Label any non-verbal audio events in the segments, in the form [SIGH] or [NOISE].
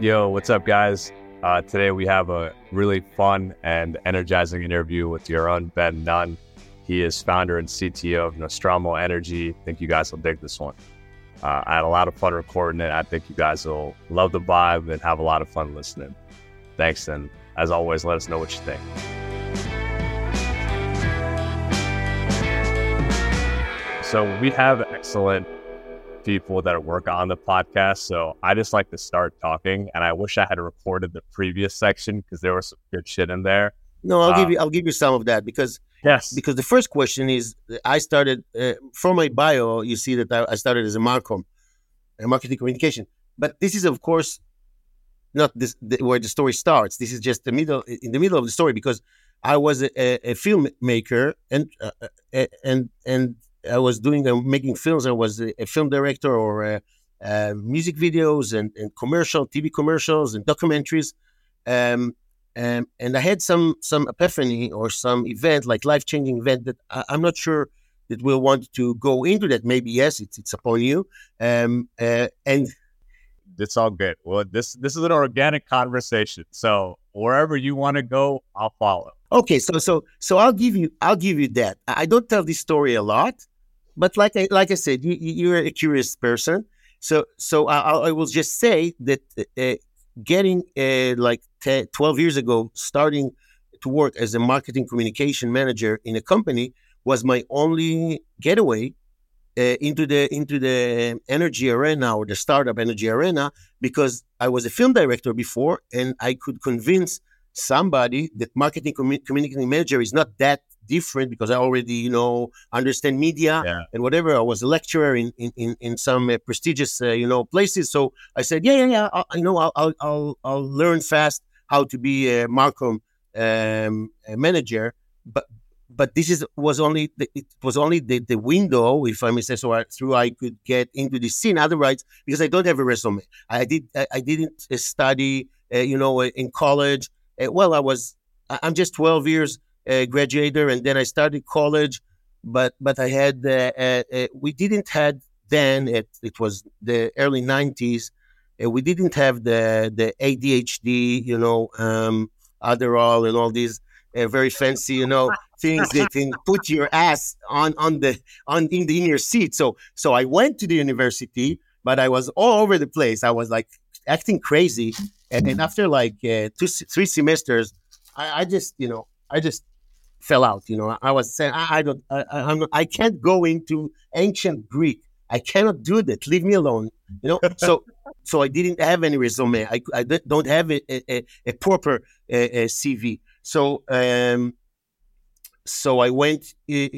Yo, what's up, guys? Uh, today we have a really fun and energizing interview with Yaron Ben Nun. He is founder and CTO of Nostromo Energy. I think you guys will dig this one. Uh, I had a lot of fun recording it. I think you guys will love the vibe and have a lot of fun listening. Thanks, and as always, let us know what you think. So we have excellent people that work on the podcast. So I just like to start talking, and I wish I had recorded the previous section because there was some good shit in there. No, I'll give you I'll give you some of that because Yes. because the first question is I started uh, from my bio. You see that I, I started as a Marcom, a marketing communication. But this is of course not this the, where the story starts. This is just the middle in the middle of the story because I was a, a, a filmmaker and uh, uh, and and I was doing uh, making films. I was a, a film director or uh, uh, music videos and, and commercial TV commercials and documentaries. Um, um, and I had some some epiphany or some event like life changing event that I, I'm not sure that we'll want to go into that. Maybe yes, it's it's upon you. Um, uh, and it's all good. Well, this this is an organic conversation. So wherever you want to go, I'll follow. Okay, so so so I'll give you I'll give you that. I don't tell this story a lot, but like I like I said, you you're a curious person. So so I, I will just say that uh, getting uh, like 10, 12 years ago, starting to work as a marketing communication manager in a company was my only getaway uh, into the into the energy arena or the startup energy arena because I was a film director before and I could convince somebody that marketing commu- communicating manager is not that different because I already you know understand media Yeah. and whatever. I was a lecturer in in in, in some uh, prestigious uh, you know places, so I said yeah yeah yeah I, you know I'll, I'll I'll I'll learn fast how to be a Marcom um, a manager, but but this is was only the, it was only the, the window, if I may say so, through I could get into the scene. Otherwise, because I don't have a resume, I did I, I didn't uh, study, uh, you know, in college. Uh, well, I was I'm just 12 years uh, graduator, and then I started college, but but I had uh, uh, we didn't had then it it was the early 90s. Uh, we didn't have the the ADHD, you know, um, Adderall and all these very fancy, you know, things that can put your ass on on the on in the in your seat. So so I went to the university, but I was all over the place. I was like acting crazy, and then after like uh, two three semesters, I, I just you know I just fell out. You know, I was saying I, I don't I, I'm I can't go into ancient Greek. I cannot do that. Leave me alone. You know, so so I didn't have any resume. I, I don't have a, a, a proper uh, CV. So um, so I went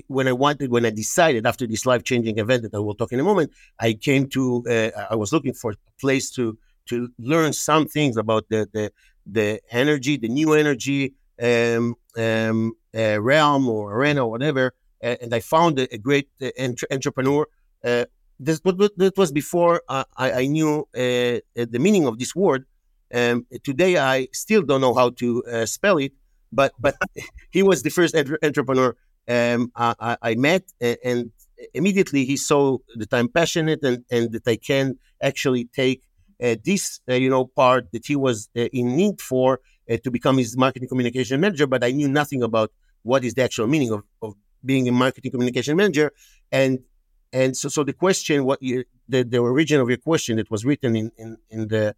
when I wanted when I decided after this life changing event that I will talk in a moment. I came to uh, I was looking for a place to to learn some things about the the the energy, the new energy um, um, uh, realm or arena or whatever. Uh, and I found a, a great uh, entre- entrepreneur. Uh, this, but, but that was before uh, I, I knew uh, the meaning of this word. Um, today I still don't know how to uh, spell it, but but [LAUGHS] he was the first entre- entrepreneur um, I, I- met, and immediately he saw that I'm passionate and, and that I can actually take uh, this uh, you know part that he was uh, in need for uh, to become his marketing communication manager. But I knew nothing about what is the actual meaning of, of being a marketing communication manager, and and so so the question, what you the, the origin of your question that was written in in, in the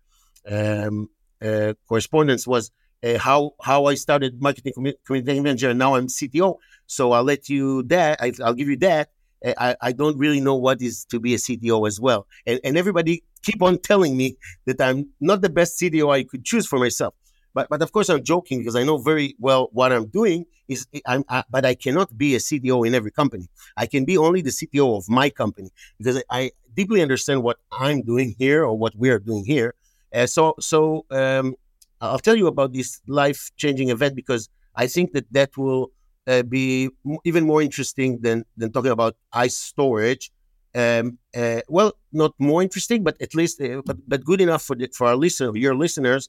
um, uh, correspondence was uh, how how I started marketing communication manager and now I'm CTO. So I'll let you that I, I'll give you that. Uh, I, I don't really know what is to be a CTO as well, and and everybody keep on telling me that I'm not the best CTO I could choose for myself. But but of course I'm joking because I know very well what I'm doing is I'm I, but I cannot be a CTO in every company. I can be only the CTO of my company because I, I deeply understand what I'm doing here or what we are doing here. Uh, so so um, I'll tell you about this life changing event because I think that that will uh, be m- even more interesting than than talking about ice storage. Um, uh, well, not more interesting, but at least uh, but, but good enough for the, for our listener, your listeners.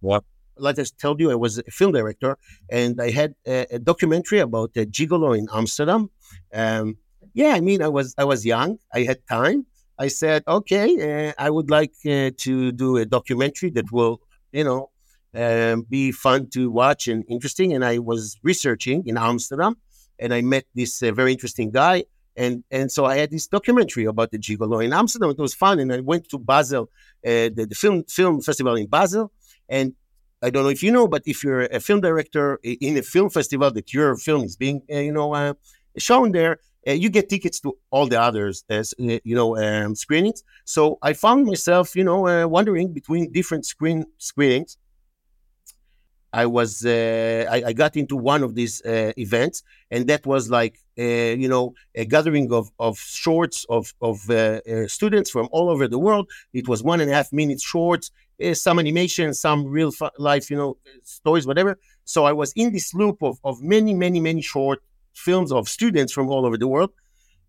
What? Like I told you, I was a film director, and I had a, a documentary about a gigolo in Amsterdam. Um, yeah, I mean, I was I was young, I had time, I said, okay, uh, I would like uh, to do a documentary that will, you know, um, be fun to watch and interesting. And I was researching in Amsterdam, and I met this uh, very interesting guy. And and so I had this documentary about the gigolo in Amsterdam. It was fun, and I went to Basel, uh, the, the film film festival in Basel, and I don't know if you know, but if you're a film director in a film festival that your film is being, uh, you know, uh, shown there, uh, you get tickets to all the others, uh, uh, you know, um, screenings. So I found myself, you know, uh, wandering between different screen screenings. I was, I, I, got into one of these events, and that was like, Uh, you know, a gathering of, of shorts of, of uh, uh, students from all over the world. It was one and a half minutes shorts, some animation, some real life, you know, stories, whatever. So I was in this loop of, of many, many, many short films of students from all over the world.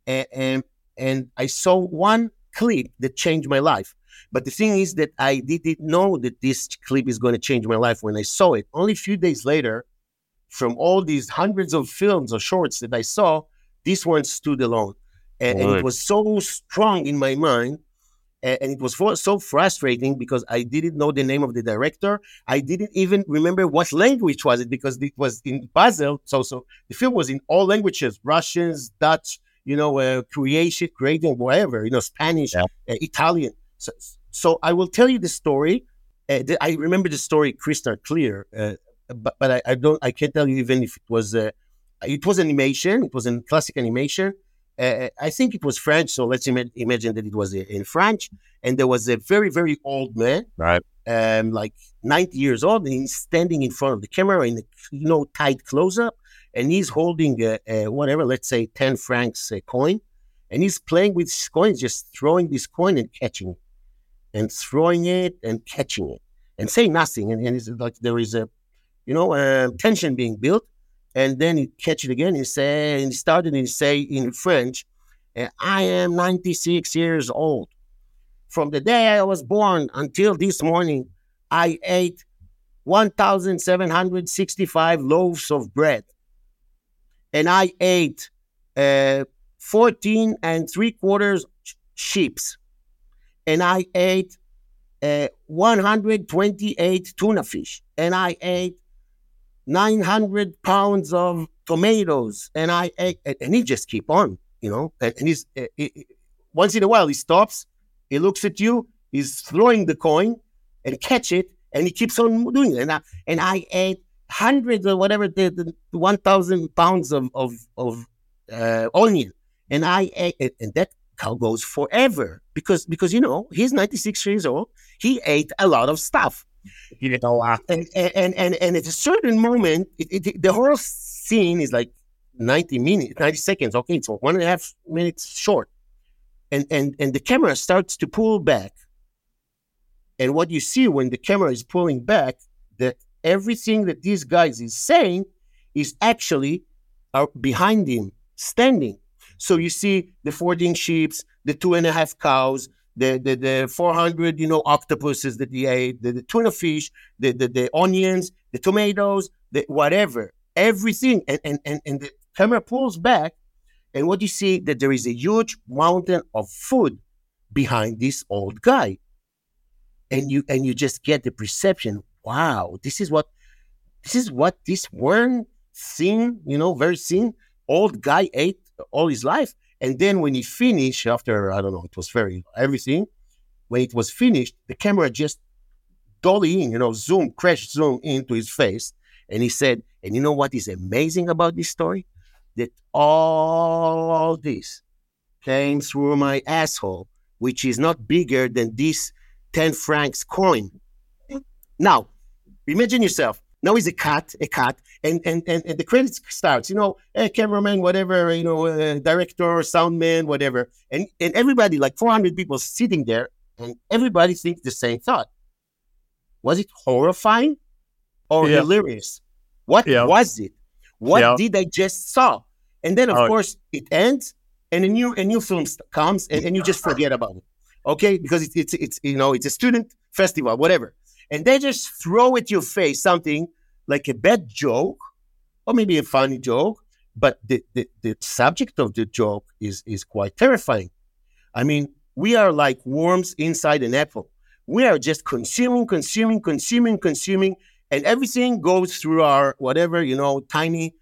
And, and, and I saw one clip that changed my life. But the thing is that I didn't know that this clip is going to change my life when I saw it. Only a few days later, from all these hundreds of films or shorts that I saw, this one stood alone. And, and it was so strong in my mind and it was for, so frustrating because I didn't know the name of the director. I didn't even remember what language was it because it was in Basel. So, so the film was in all languages: Russians, Dutch, you know, uh, Croatian, Croatian, whatever, you know, Spanish, yeah. uh, Italian. So, so I will tell you the story. Uh, the, I remember the story crystal clear, uh, but but I, I, don't. I can't tell you even if it was. Uh, it was animation. It was in classic animation uh, I think it was French, so let's Im- imagine that it was in French. And there was a very, very old man, right, um, like 90 years old, and he's standing in front of the camera in a you know tight close up, and he's holding a, a whatever, let's say 10 francs a coin, and he's playing with his coins, just throwing this coin and catching it, and throwing it and catching it, and saying nothing, and, and it's like there is a, you know, uh, tension being built and then he catch it again. He say, and he started and say in French, I am 96 years old. From the day I was born until this morning, I ate 1,765 loaves of bread. And I ate uh, 14 and three quarters sheeps. And I ate uh, 128 tuna fish. And I ate 900 pounds of tomatoes. And I ate, and he just keep on, you know, and, and he's, once in a while, he stops, he looks at you, he's throwing the coin and catch it, and he keeps on doing it. And I, and I ate hundreds or whatever, the, the 1,000 pounds of, of, of uh, onion. And I ate, and that cow goes forever because, because, you know, he's 96 years old. He ate a lot of stuff didn't know uh, why. And and and and at a certain moment, it, it, the whole scene is like ninety minutes, ninety seconds. Okay, so one and a half minutes short, and and and the camera starts to pull back. And what you see when the camera is pulling back, that everything that these guys is saying is actually are behind him, standing. So you see the 14 sheep, the two and a half cows, the, the, the 400, you know, octopuses that he ate, uh, the, the tuna fish, the, the, the onions, the tomatoes, the whatever, everything. And, and, and, and the camera pulls back. And what you see that there is a huge mountain of food behind this old guy. And you and you just get the perception, wow, this is what this is what this worm thin, you know, very thin old guy ate all his life. And then when he finished, after, I don't know, it was very, everything, when it was finished, the camera just dolly in, you know, zoom, crash zoom into his face. And he said, and you know what is amazing about this story? That all this came through my asshole, which is not bigger than this 10 francs coin. Now, imagine yourself now he's a cat, a cat, and and and, and the credits starts. You know, a cameraman, whatever. You know, uh, director, sound man, whatever, and and everybody, like 400 people sitting there, and everybody thinks the same thought. Was it horrifying or yeah. hilarious? What yeah. was it? What yeah. did I just saw? And then, of oh. course, it ends, and a new a new film comes, and, and you just forget about it. Okay, because it's it's it's you know it's a student festival, whatever and they just throw at your face something like a bad joke or maybe a funny joke, but the, the, the subject of the joke is, is quite terrifying. I mean, we are like worms inside an apple. We are just consuming, consuming, consuming, consuming, and everything goes through our whatever you know, tiny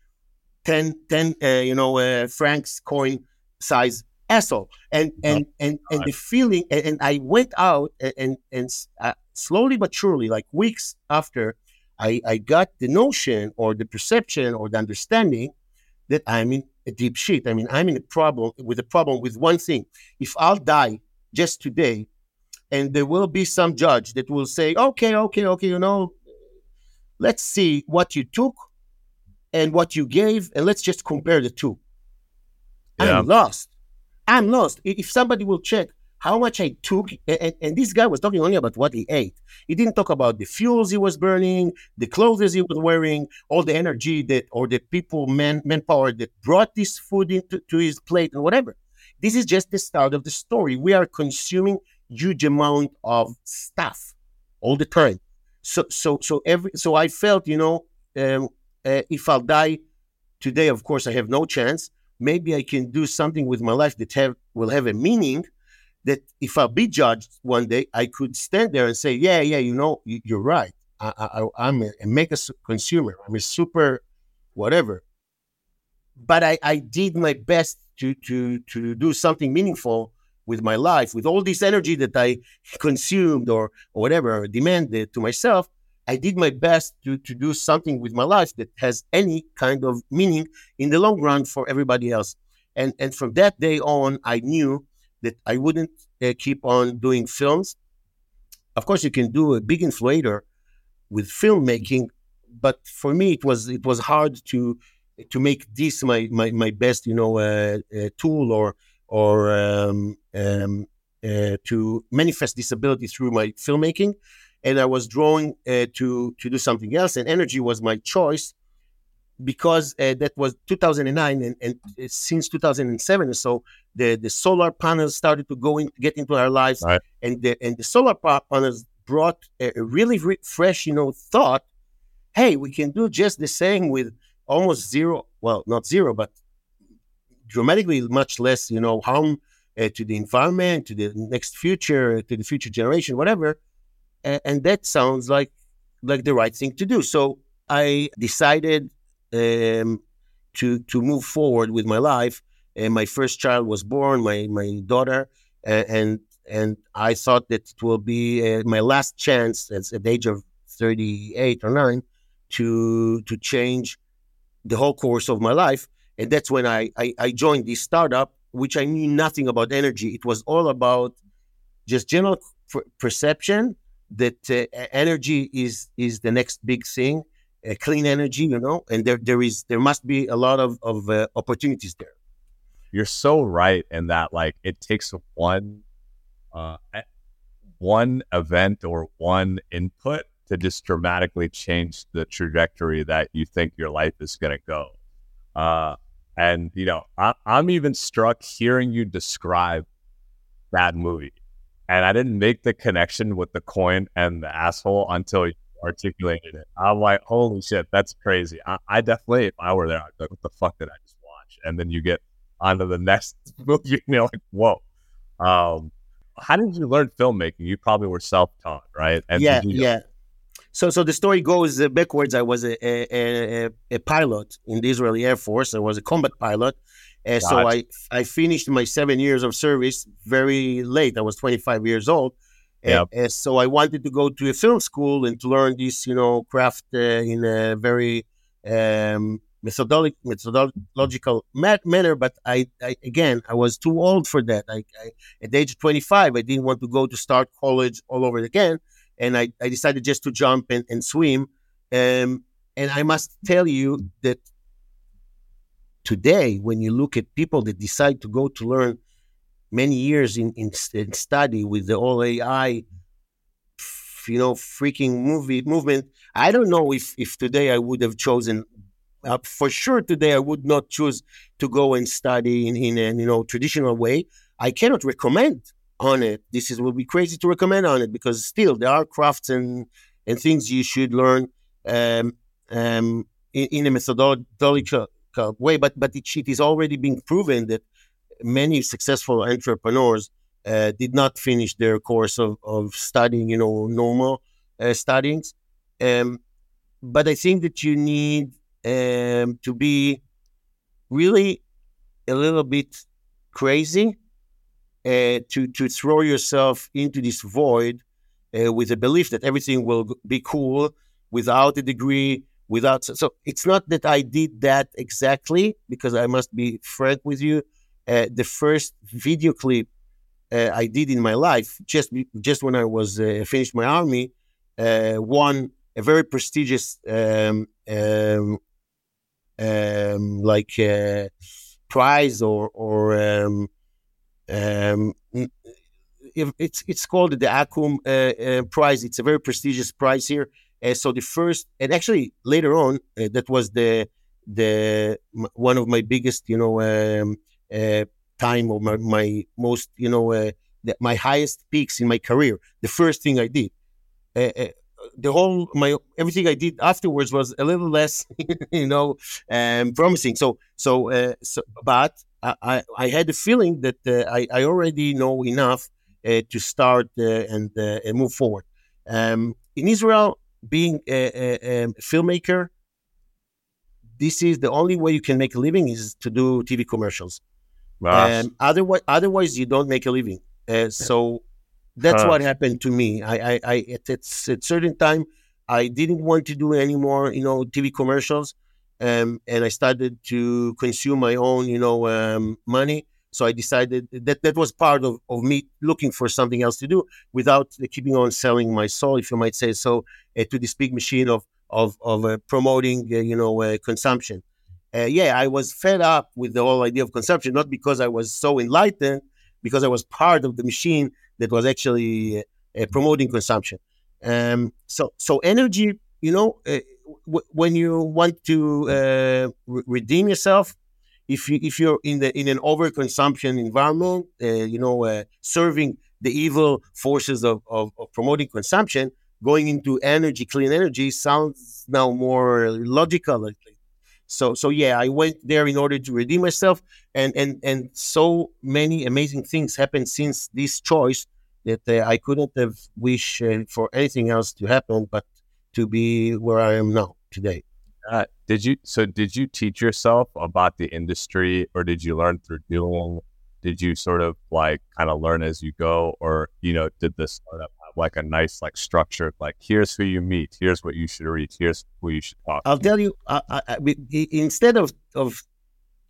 10, 10 uh, you know, uh, francs coin size asshole. And and and and the feeling, and, and I went out and and, and slowly but surely, like weeks after, I I got the notion or the perception or the understanding that I'm in a deep shit. I mean, I'm in a problem with a problem with one thing. If I'll die just today, and there will be some judge that will say, okay, okay, okay, you know, let's see what you took and what you gave, and let's just compare the two. Yeah. I'm lost. I'm lost. If somebody will check how much I took, and, and, this guy was talking only about what he ate. He didn't talk about the fuels he was burning, the clothes he was wearing, all the energy that, or the people, man, manpower that brought this food into to his plate and whatever. This is just the start of the story. We are consuming huge amount of stuff all the time. So, so, so every, so I felt, you know, um, uh, if I'll die today, of course, I have no chance. Maybe I can do something with my life that have will have a meaning that if I be judged one day, I could stand there and say, yeah, yeah, you know, you're right. I, am a, a mega consumer. I'm a super whatever. But I, I did my best to, to, to do something meaningful with my life, with all this energy that I consumed or, or whatever, or demanded to myself. I did my best to, to do something with my life that has any kind of meaning in the long run for everybody else. And, and from that day on, I knew that I wouldn't uh, keep on doing films. Of course, you can do a big inflator with filmmaking, but for me, it was it was hard to to make this my my, my best you know uh, uh, tool or or um, um, uh, to manifest disability through my filmmaking, and I was drawing uh, to to do something else, and energy was my choice because uh, that was 2009 and, and since 2007 or so the, the solar panels started to go in get into our lives. Right. and the and the solar panels brought a really re- fresh you know thought hey we can do just the same with almost zero well not zero but dramatically much less you know harm uh, to the environment to the next future to the future generation whatever. And, and that sounds like like the right thing to do. So i decided um, to to move forward with my life. And my first child was born, my my daughter, and and I thought that it will be uh, my last chance at, at the age of thirty eight or nine to to change the whole course of my life. And that's when I, I, I joined this startup, which I knew nothing about energy. It was all about just general perception that uh, energy is is the next big thing uh, clean energy, you know, and there there is there must be a lot of of uh, opportunities there. You're so right in that like it takes one uh, one event or one input to just dramatically change the trajectory that you think your life is going to go. Uh, and you know, I, I'm even struck hearing you describe that movie, and I didn't make the connection with the coin and the asshole until articulated it. I'm like, holy shit, that's crazy. I, I definitely, if I were there, I'd be like, what the fuck did I just watch? And then you get onto the [LAUGHS] next movie, and you're like, whoa. Um, how did you learn filmmaking? You probably were self-taught, right? And yeah, yeah. So, so the story goes backwards. I was a, a, a, a, pilot in the Israeli Air Force. I was a combat pilot. Uh, so I, I finished my seven years of service very late. I was 25 years old. Yep. Uh, so I wanted to go to a film school and to learn this, you know, craft uh, in a very um, methodological, methodological manner. But I, I, again, I was too old for that. I, I, at the age of 25, I didn't want to go to start college all over again. And I, I decided just to jump and, and swim. Um, and I must tell you that today, when you look at people that decide to go to learn many years in, in, in study with the whole AI, you know, freaking movie movement. I don't know if if today I would have chosen. Uh, for sure, today I would not choose to go and study in in a you know traditional way. I cannot recommend on it. This is would be crazy to recommend on it because still there are crafts and and things you should learn um, um, in, in a methodological way. But but it, it is already being proven that many successful entrepreneurs uh, did not finish their course of, of studying, you know, normal uh, studies. Um, but I think that you need um, to be really a little bit crazy uh, to to throw yourself into this void uh, with a belief that everything will be cool without a degree, without. So it's not that I did that exactly because I must be frank with you. Uh, the first video clip uh, I did in my life, just just when I was uh, finished my army, uh, won a very prestigious um, um, um, like uh, prize or or um, um, it's it's called the Acum uh, Prize. It's a very prestigious prize here. So the first, and actually later on, that was the the one of my biggest, you know, um, uh, time or my, my, most, you know, uh, the, my highest peaks in my career. The first thing I did the whole my everything I did afterwards was a little less, [LAUGHS] you know, um, promising. So so uh, so, but I, I had the feeling that uh, I I already know enough uh, to start uh, and uh, and move forward. Um, in Israel, being a, a, a, filmmaker, this is the only way you can make a living is to do TV commercials. Um, otherwise, otherwise you don't make a living. Uh, so that's huh. what happened to me. I, I, I at, at, a certain time, I didn't want to do any more, you know, TV commercials, um, and I started to consume my own, you know, um, money. So I decided that that was part of, of me looking for something else to do without keeping on selling my soul, if you might say so, uh, to this big machine of of of uh, promoting, uh, you know, uh, consumption. Uh, yeah, I was fed up with the whole idea of consumption, not because I was so enlightened, because I was part of the machine that was actually uh, promoting consumption. Um, so, so energy, you know, uh, w- when you want to uh, re- redeem yourself, if you if you're in the in an overconsumption environment, uh, you know, uh, serving the evil forces of, of, of promoting consumption, going into energy, clean energy sounds now more logical. So so yeah, I went there in order to redeem myself, and and and so many amazing things happened since this choice that uh, I couldn't have wished uh, for anything else to happen, but to be where I am now today. Uh, did you so did you teach yourself about the industry or did you learn through doing did you sort of like kind of learn as you go or you know did this startup like a nice like structure like here's who you meet here's what you should read, here's who you should talk i'll to. tell you I, I, instead of of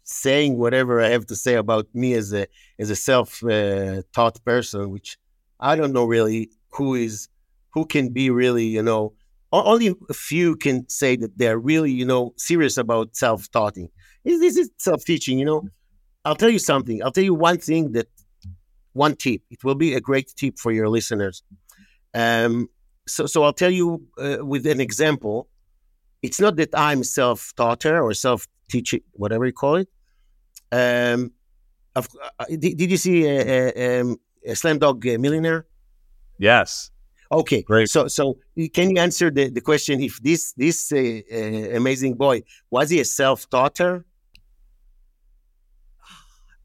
saying whatever i have to say about me as a as a self uh, taught person which i don't know really who is who can be really you know only a few can say that they're really, you know, serious about self-taughting. This is self-teaching, you know. I'll tell you something. I'll tell you one thing that one tip. It will be a great tip for your listeners. Um, so, so I'll tell you uh, with an example. It's not that I'm self-taughter or self-teaching, whatever you call it. Um, uh, did, did, you see a, a, um, a Slumdog Millionaire? Yes. Okay, great. So, so can you answer the, the question if this this uh, uh, amazing boy was he a self taughter?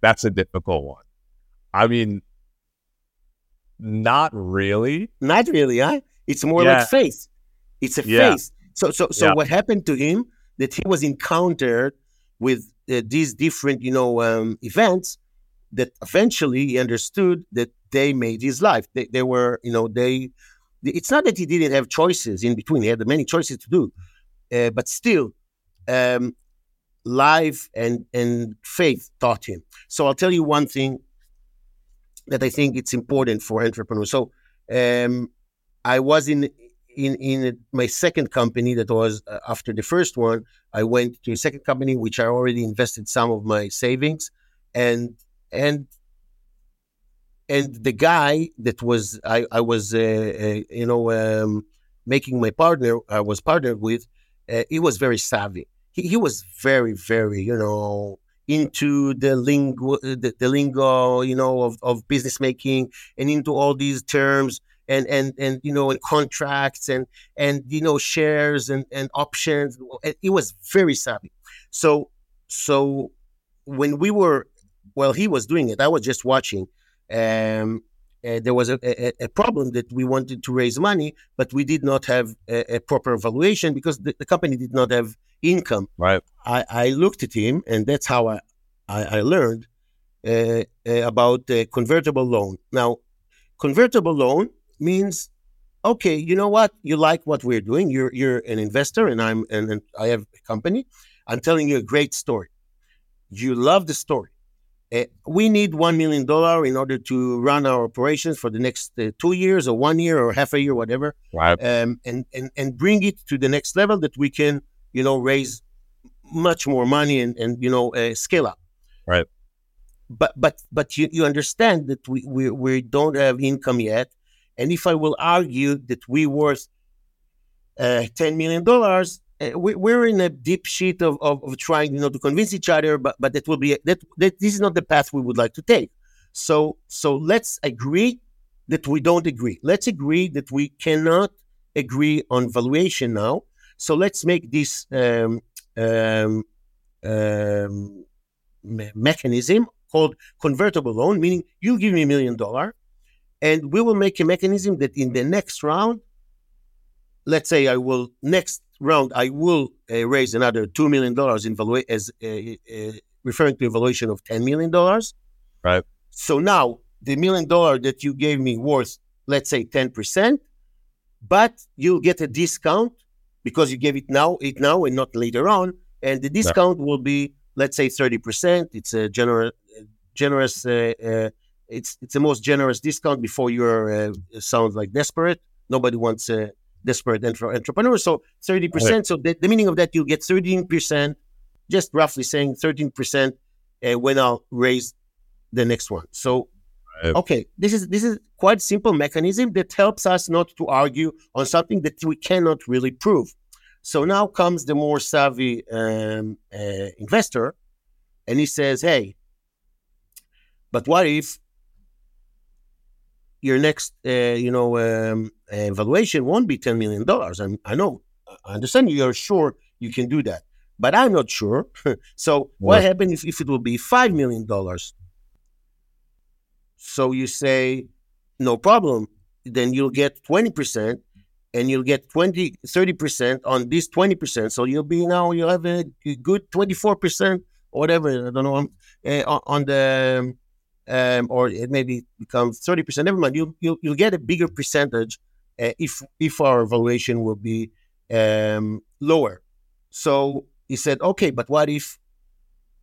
That's a difficult one. I mean, not really. Not really, huh? It's more yeah. like faith. It's a yeah. faith. So, so, so yeah. what happened to him that he was encountered with uh, these different, you know, um, events that eventually he understood that they made his life. They, they were, you know, they it's not that he didn't have choices in between. He had many choices to do, uh, but still, um, life and and faith taught him. So I'll tell you one thing that I think it's important for entrepreneurs. So um, I was in in in my second company that was uh, after the first one. I went to a second company which I already invested some of my savings, and and and the guy that was I, I was uh, uh, you know um, making my partner I was partnered with uh, he was very savvy he, he was very very you know into the lingo the, the lingo you know of, of business making and into all these terms and and and you know and contracts and and you know shares and and options. It was very savvy. So so when we were well he was doing it. I was just watching um, uh, there was a, a, a, problem that we wanted to raise money, but we did not have a, a proper valuation because the, the, company did not have income. Right. I, I looked at him, and that's how I, I, I learned uh, uh, about the convertible loan. Now, convertible loan means, okay, you know what? You like what we're doing. You're you're an investor, and I'm and, and I have a company. I'm telling you a great story. You love the story uh, we need $1 million in order to run our operations for the next uh, two years or one year or half a year, whatever. Right. Um, and, and, and bring it to the next level that we can, you know, raise much more money and, and you know, uh, scale up. Right. But, but, but you, you understand that we, we, we don't have income yet. And if I will argue that we worth uh, $10 million, we, are in a deep sheet of, of, of, trying you know to convince each other but but that will be that, that this is not the path we would like to take. So so let's agree that we don't agree. Let's agree that we cannot agree on valuation now. So let's make this um, um, um, me- mechanism called convertible loan meaning you give me a million dollar and we will make a mechanism that in the next round let's say i will next round, I will uh, raise another two million dollars in value as uh, uh, referring to a valuation of ten million dollars. Right. So now the million dollar that you gave me worth, let's say ten percent, but you'll get a discount because you gave it now, it now, and not later on, and the discount will be let's say thirty percent. It's a generous, generous. Uh, uh, it's it's the most generous discount before you uh, sound like desperate. Nobody wants a desperate entre- entrepreneurs. So 30%. Right. So the, the, meaning of that, you'll get 13%, just roughly saying 13% uh, when I'll raise the next one. So, right. okay, this is this is quite simple mechanism that helps us not to argue on something that we cannot really prove. So now comes the more savvy um, uh, investor, and he says, "Hey, but what if your next, uh, you know, um, valuation won't be ten million dollars. I know, I understand you're sure you can do that, but I'm not sure. [LAUGHS] so what happens if, if it will be five million dollars? So you say, no problem. Then you'll get twenty percent, and you'll get 20, 30 percent on this twenty percent. So you'll be now you'll have a good twenty four percent, whatever. I don't know uh, on the um, or it maybe becomes 30%. Never mind, you'll, you'll, you'll get a bigger percentage uh, if, if our valuation will be um, lower. So he said, okay, but what if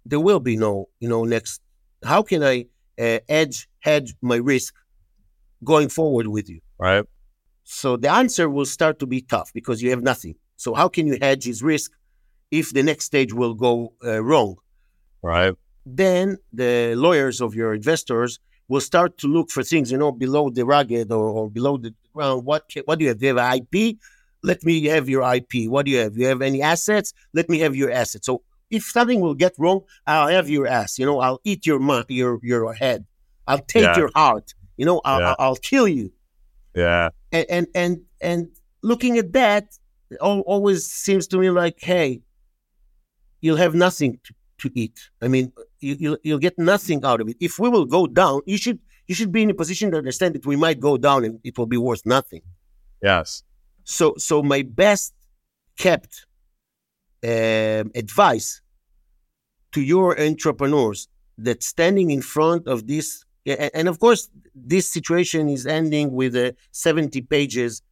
there will be no, you know, next, how can I uh, edge, hedge my risk going forward with you? Right. So the answer will start to be tough because you have nothing. So how can you hedge his risk if the next stage will go uh, wrong? Right then the lawyers of your investors will start to look for things, you know, below the rugged or, or below the ground. What what do you have? Do you have IP? Let me have your IP. What do you have? Do you have any assets? Let me have your assets. So if something will get wrong, I'll have your ass. You know, I'll eat your your your head. I'll take yeah. your heart. You know, I'll, yeah. I'll kill you. Yeah. And and and, and looking at that, always seems to me like, hey, you'll have nothing to, to eat. I mean, you, you'll, you'll get nothing out of it. If we will go down, you should you should be in a position to understand that we might go down and it will be worth nothing. Yes. So so my best kept um, advice to your entrepreneurs that standing in front of this and of course this situation is ending with a 70 pages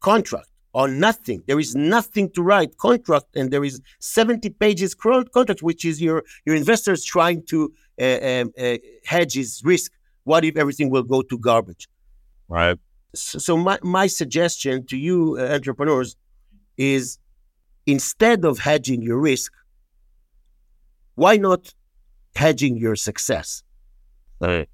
contract on nothing. There is nothing to write contract, and there is 70 pages contract, which is your your investors trying to uh, um, uh, hedge his risk. What if everything will go to garbage? Right. So, so my, my suggestion to you uh, entrepreneurs is instead of hedging your risk, why not hedging your success? Right.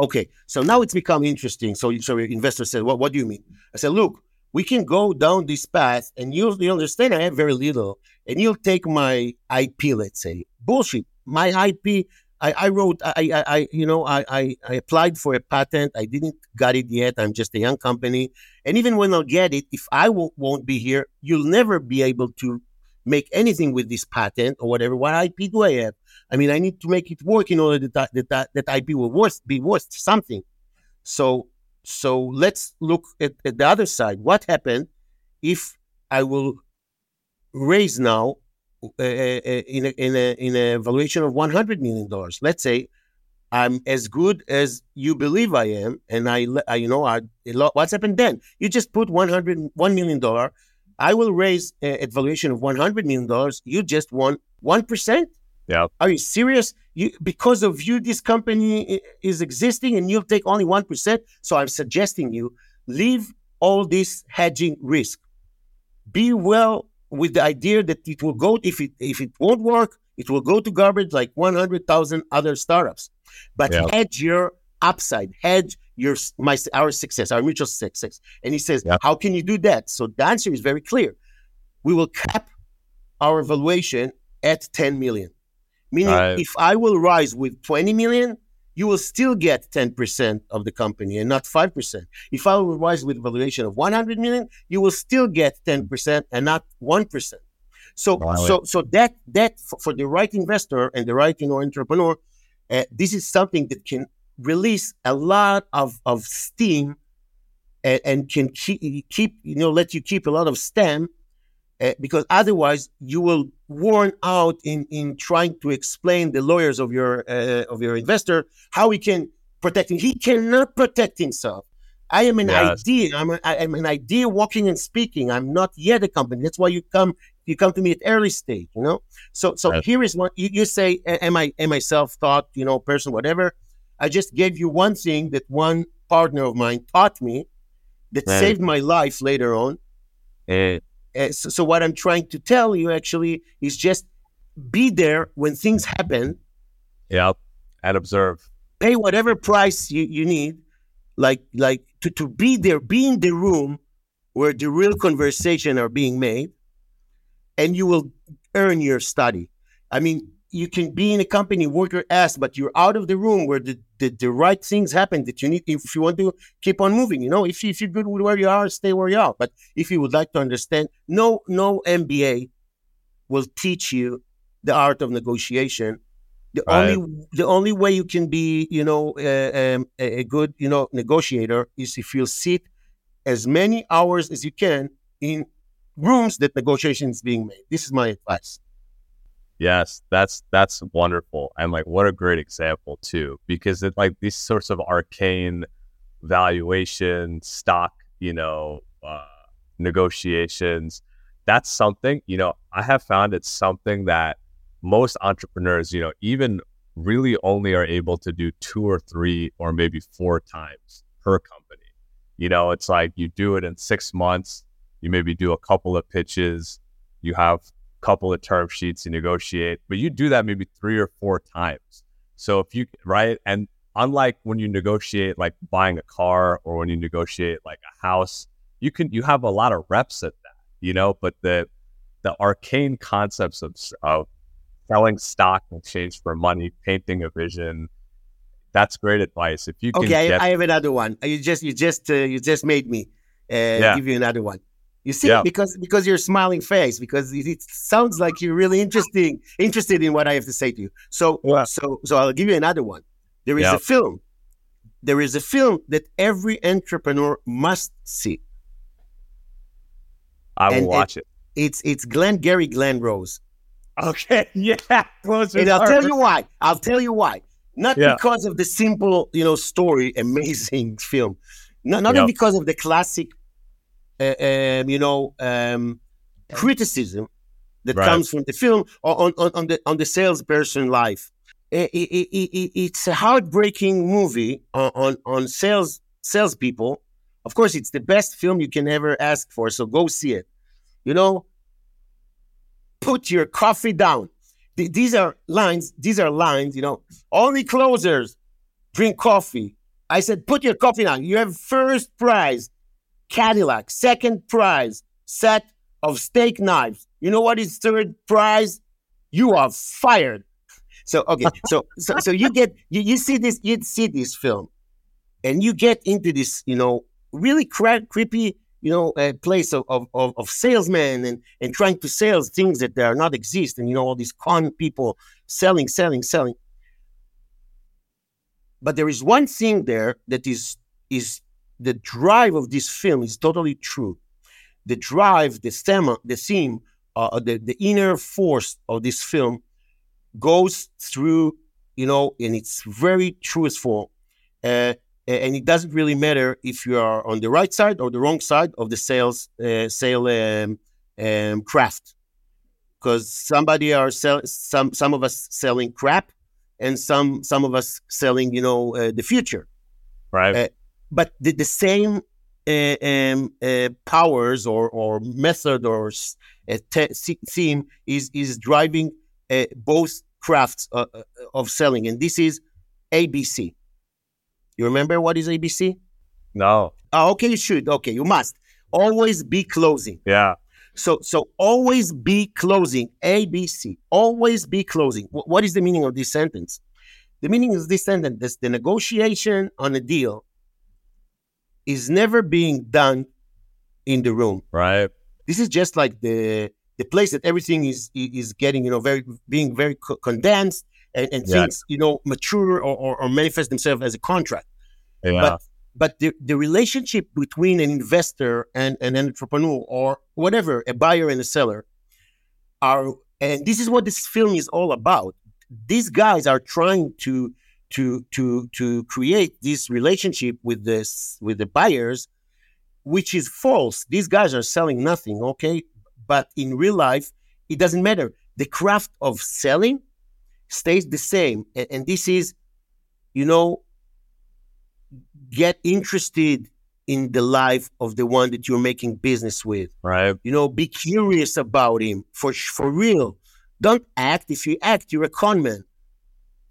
Okay, so now it's become interesting. So, so your investor said, "What? What do you mean?" I said, "Look, we can go down this path and you'll, you understand I have very little and you'll take my IP, let's say. Bullshit. My IP, I, I wrote, I, I, I, you know, I, I, I applied for a patent. I didn't got it yet. I'm just a young company. And even when I'll get it, if I w- won't be here, you'll never be able to make anything with this patent or whatever. What IP do I have? I mean, I need to make it work in order that that, that, that IP will worth, be worth something. So so let's look at, at the other side. What happened if I will raise now uh, uh, in a, in a in a valuation of 100 million dollars? Let's say I'm as good as you believe I am, and I, I you know, I, what's happened then? You just put 100 one million dollar. I will raise a, a valuation of 100 million dollars. You just won one percent. Yeah. Are you serious? You because of you, this company is existing, and you'll take only one percent. So I'm suggesting you leave all this hedging risk. Be well with the idea that it will go if it if it won't work, it will go to garbage like 100,000 other startups. But yeah. hedge your upside, hedge your my our success, our mutual success. And he says, yeah. how can you do that? So the answer is very clear. We will cap our valuation at 10 million. Meaning, right. if I will rise with 20 million, you will still get 10% of the company and not 5%. If I will rise with valuation of 100 million, you will still get 10% and not 1%. So, so, so that that for, for, the right investor and the right you know entrepreneur, uh, this is something that can release a lot of of steam and, and can keep, keep you know let you keep a lot of stem uh, because otherwise you will worn out in in trying to explain the lawyers of your uh, of your investor how he can protect him. He cannot protect himself. I am an yes. idea. I'm, a, I'm an idea walking and speaking. I'm not yet a company. That's why you come you come to me at early stage. You know. So so yes. here is what you, you say. Am I am I self taught? You know, person, whatever. I just gave you one thing that one partner of mine taught me that saved my life later on. Uh, so, so, what I'm trying to tell you actually is just be there when things happen. Yeah, and observe. Pay whatever price you, you need, like like to, to be there, be in the room where the real conversation are being made, and you will earn your study. I mean, you can be in a company, work your ass, but you're out of the room where the, the, the right things happen that you need if you want to keep on moving. You know, if, you, if you're good with where you are, stay where you are. But if you would like to understand, no, no MBA will teach you the art of negotiation. The right. only the only way you can be, you know, uh, um, a, a good, you know, negotiator is if you sit as many hours as you can in rooms that negotiation is being made. This is my advice. Yes, that's that's wonderful. And like what a great example too, because it like these sorts of arcane valuation, stock, you know, uh, negotiations, that's something, you know, I have found it's something that most entrepreneurs, you know, even really only are able to do two or three or maybe four times per company. You know, it's like you do it in six months, you maybe do a couple of pitches, you have couple of term sheets you negotiate, but you do that maybe three or four times. So if you right and unlike when you negotiate like buying a car or when you negotiate like a house, you can you have a lot of reps at that, you know, but the the arcane concepts of of selling stock in exchange for money, painting a vision, that's great advice. If you can okay, get... I, have another one. You just you just uh, you just made me uh, yeah. give you another one. You see, yeah. because because your smiling face, because it, it, sounds like you're really interesting, interested in what I have to say to you. So, yeah. so, so I'll give you another one. There is yeah. a film. There is a film that every entrepreneur must see. I will and watch it, it. It's it's Glengarry Glen Ross. Okay, [LAUGHS] yeah, and I'll tell you why. I'll tell you why. Not because of the simple, you know, story, [LAUGHS] amazing film. Not not because of the classic um, you know, um, criticism that right. comes from the film on, on, on the on the salesperson life. It, it, it, it's a heartbreaking movie on, on, on sales salespeople. Of course, it's the best film you can ever ask for. So go see it. You know, put your coffee down. these are lines. These are lines. You know, only closers drink coffee. I said, put your coffee down. You have first prize. Cadillac. Second prize, set of steak knives. You know what is third prize? You are fired. So okay, [LAUGHS] so so so you get you, you see this you see this film, and you get into this you know really cra- creepy you know uh, place of, of, of salesmen and and trying to sell things that are not exist and you know all these con people selling selling selling. But there is one thing there that is is the drive of this film is totally true. The drive, the stem, the theme, uh, the the inner force of this film goes through, you know, and it's very truthful. Uh, and it doesn't really matter if you are on the right side or the wrong side of the sales uh, sale um, um, craft because somebody are sell some some of us selling crap and some some of us selling you know uh, the future right uh, but the, the same uh, um, uh, powers or or method or uh, theme is is driving uh, both crafts of selling and this is abc you remember what is ABC? No. Oh, okay, you should. Okay, you must always be closing. Yeah. So, so always be closing. ABC. Always be closing. W- what is the meaning of this sentence? The meaning of this sentence is the negotiation on a deal is never being done in the room. Right. This is just like the the place that everything is is getting, you know, very being very co- condensed and, and yeah. things you know mature or, or, or, manifest themselves as a contract. Yeah. But but the, the relationship between an investor and, and an entrepreneur or whatever, a buyer and a seller, are and this is what this film is all about. These guys are trying to to to to create this relationship with this with the buyers, which is false. These guys are selling nothing, okay? But in real life, it doesn't matter. The craft of selling stays the same. And, and this is, you know, get interested in the life of the one that you're making business with. Right. You know, be curious about him for for real. Don't act. If you act, you're a con man.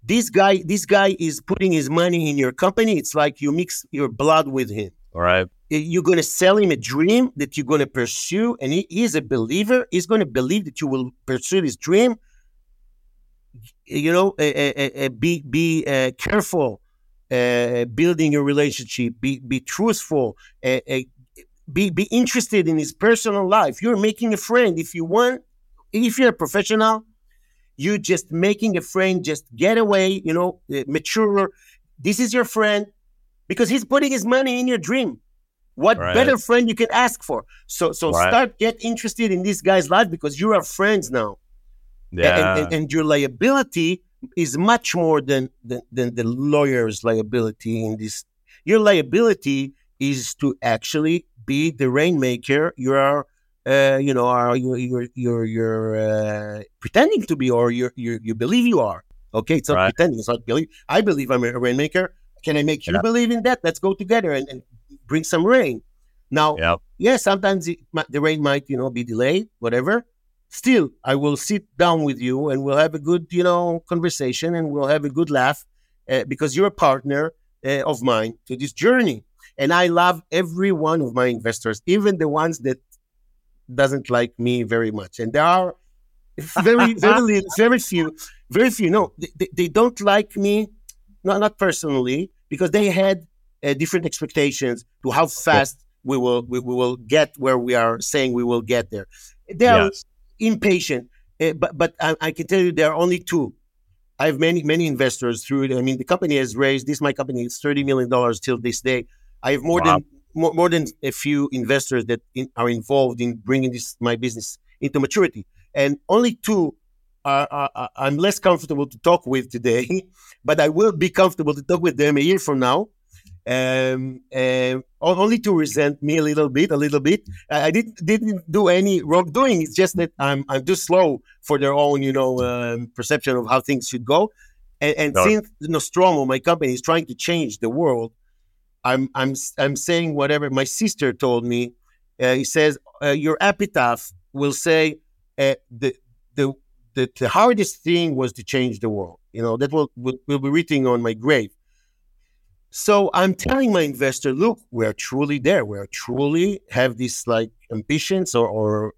This guy, this guy is putting his money in your company. It's like you mix your blood with him. All right. You're going to sell him a dream that you're going to pursue, and he is a believer. He's going to believe that you will pursue this dream you know, uh, uh, be be uh, careful building your relationship. Be be truthful. be be interested in his personal life. You're making a friend. If you want, if you're a professional, you just making a friend. Just get away. You know, uh, mature. This is your friend because he's putting his money in your dream. What right. better friend you can ask for? So so right. start get interested in this guy's life because you are friends now. Yeah. And, and, and, your liability is much more than, than, than the lawyer's liability in this. Your liability is to actually be the rainmaker you are, uh, you know, are you you're you're, you're uh, pretending to be or you you you believe you are. Okay, it's not right. pretending. It's not believe. I believe I'm a rainmaker. Can I make you believe in that? Let's go together and, and bring some rain. Now, yep. yeah, sometimes it, the rain might, you know, be delayed, whatever still i will sit down with you and we'll have a good you know conversation and we'll have a good laugh uh, because you're a partner uh, of mine to this journey and i love every one of my investors even the ones that doesn't like me very much and there are very [LAUGHS] very very few very few no they, they don't like me not not personally because they had uh, different expectations to how fast we will we, we, will get where we are saying we will get there there yes impatient. Uh, but but I, I, can tell you there are only two. I have many many investors through it. I mean, the company has raised this. My company is thirty million dollars till this day. I have more wow. than more, more than a few investors that in, are involved in bringing this my business into maturity, and only two are, are, I'm less comfortable to talk with today, [LAUGHS] but I will be comfortable to talk with them a year from now um, uh, only to resent me a little bit, a little bit. I didn't didn't do any wrongdoing. It's just that I'm I'm too slow for their own, you know, um, perception of how things should go. And, and no. since Nostromo, my company, is trying to change the world, I'm I'm I'm saying whatever my sister told me. Uh, he says uh, your epitaph will say uh, the, the the the hardest thing was to change the world. You know that will will, will be written on my grave. So I'm telling my investor, look, we're truly there. We're truly have this like ambitions or, or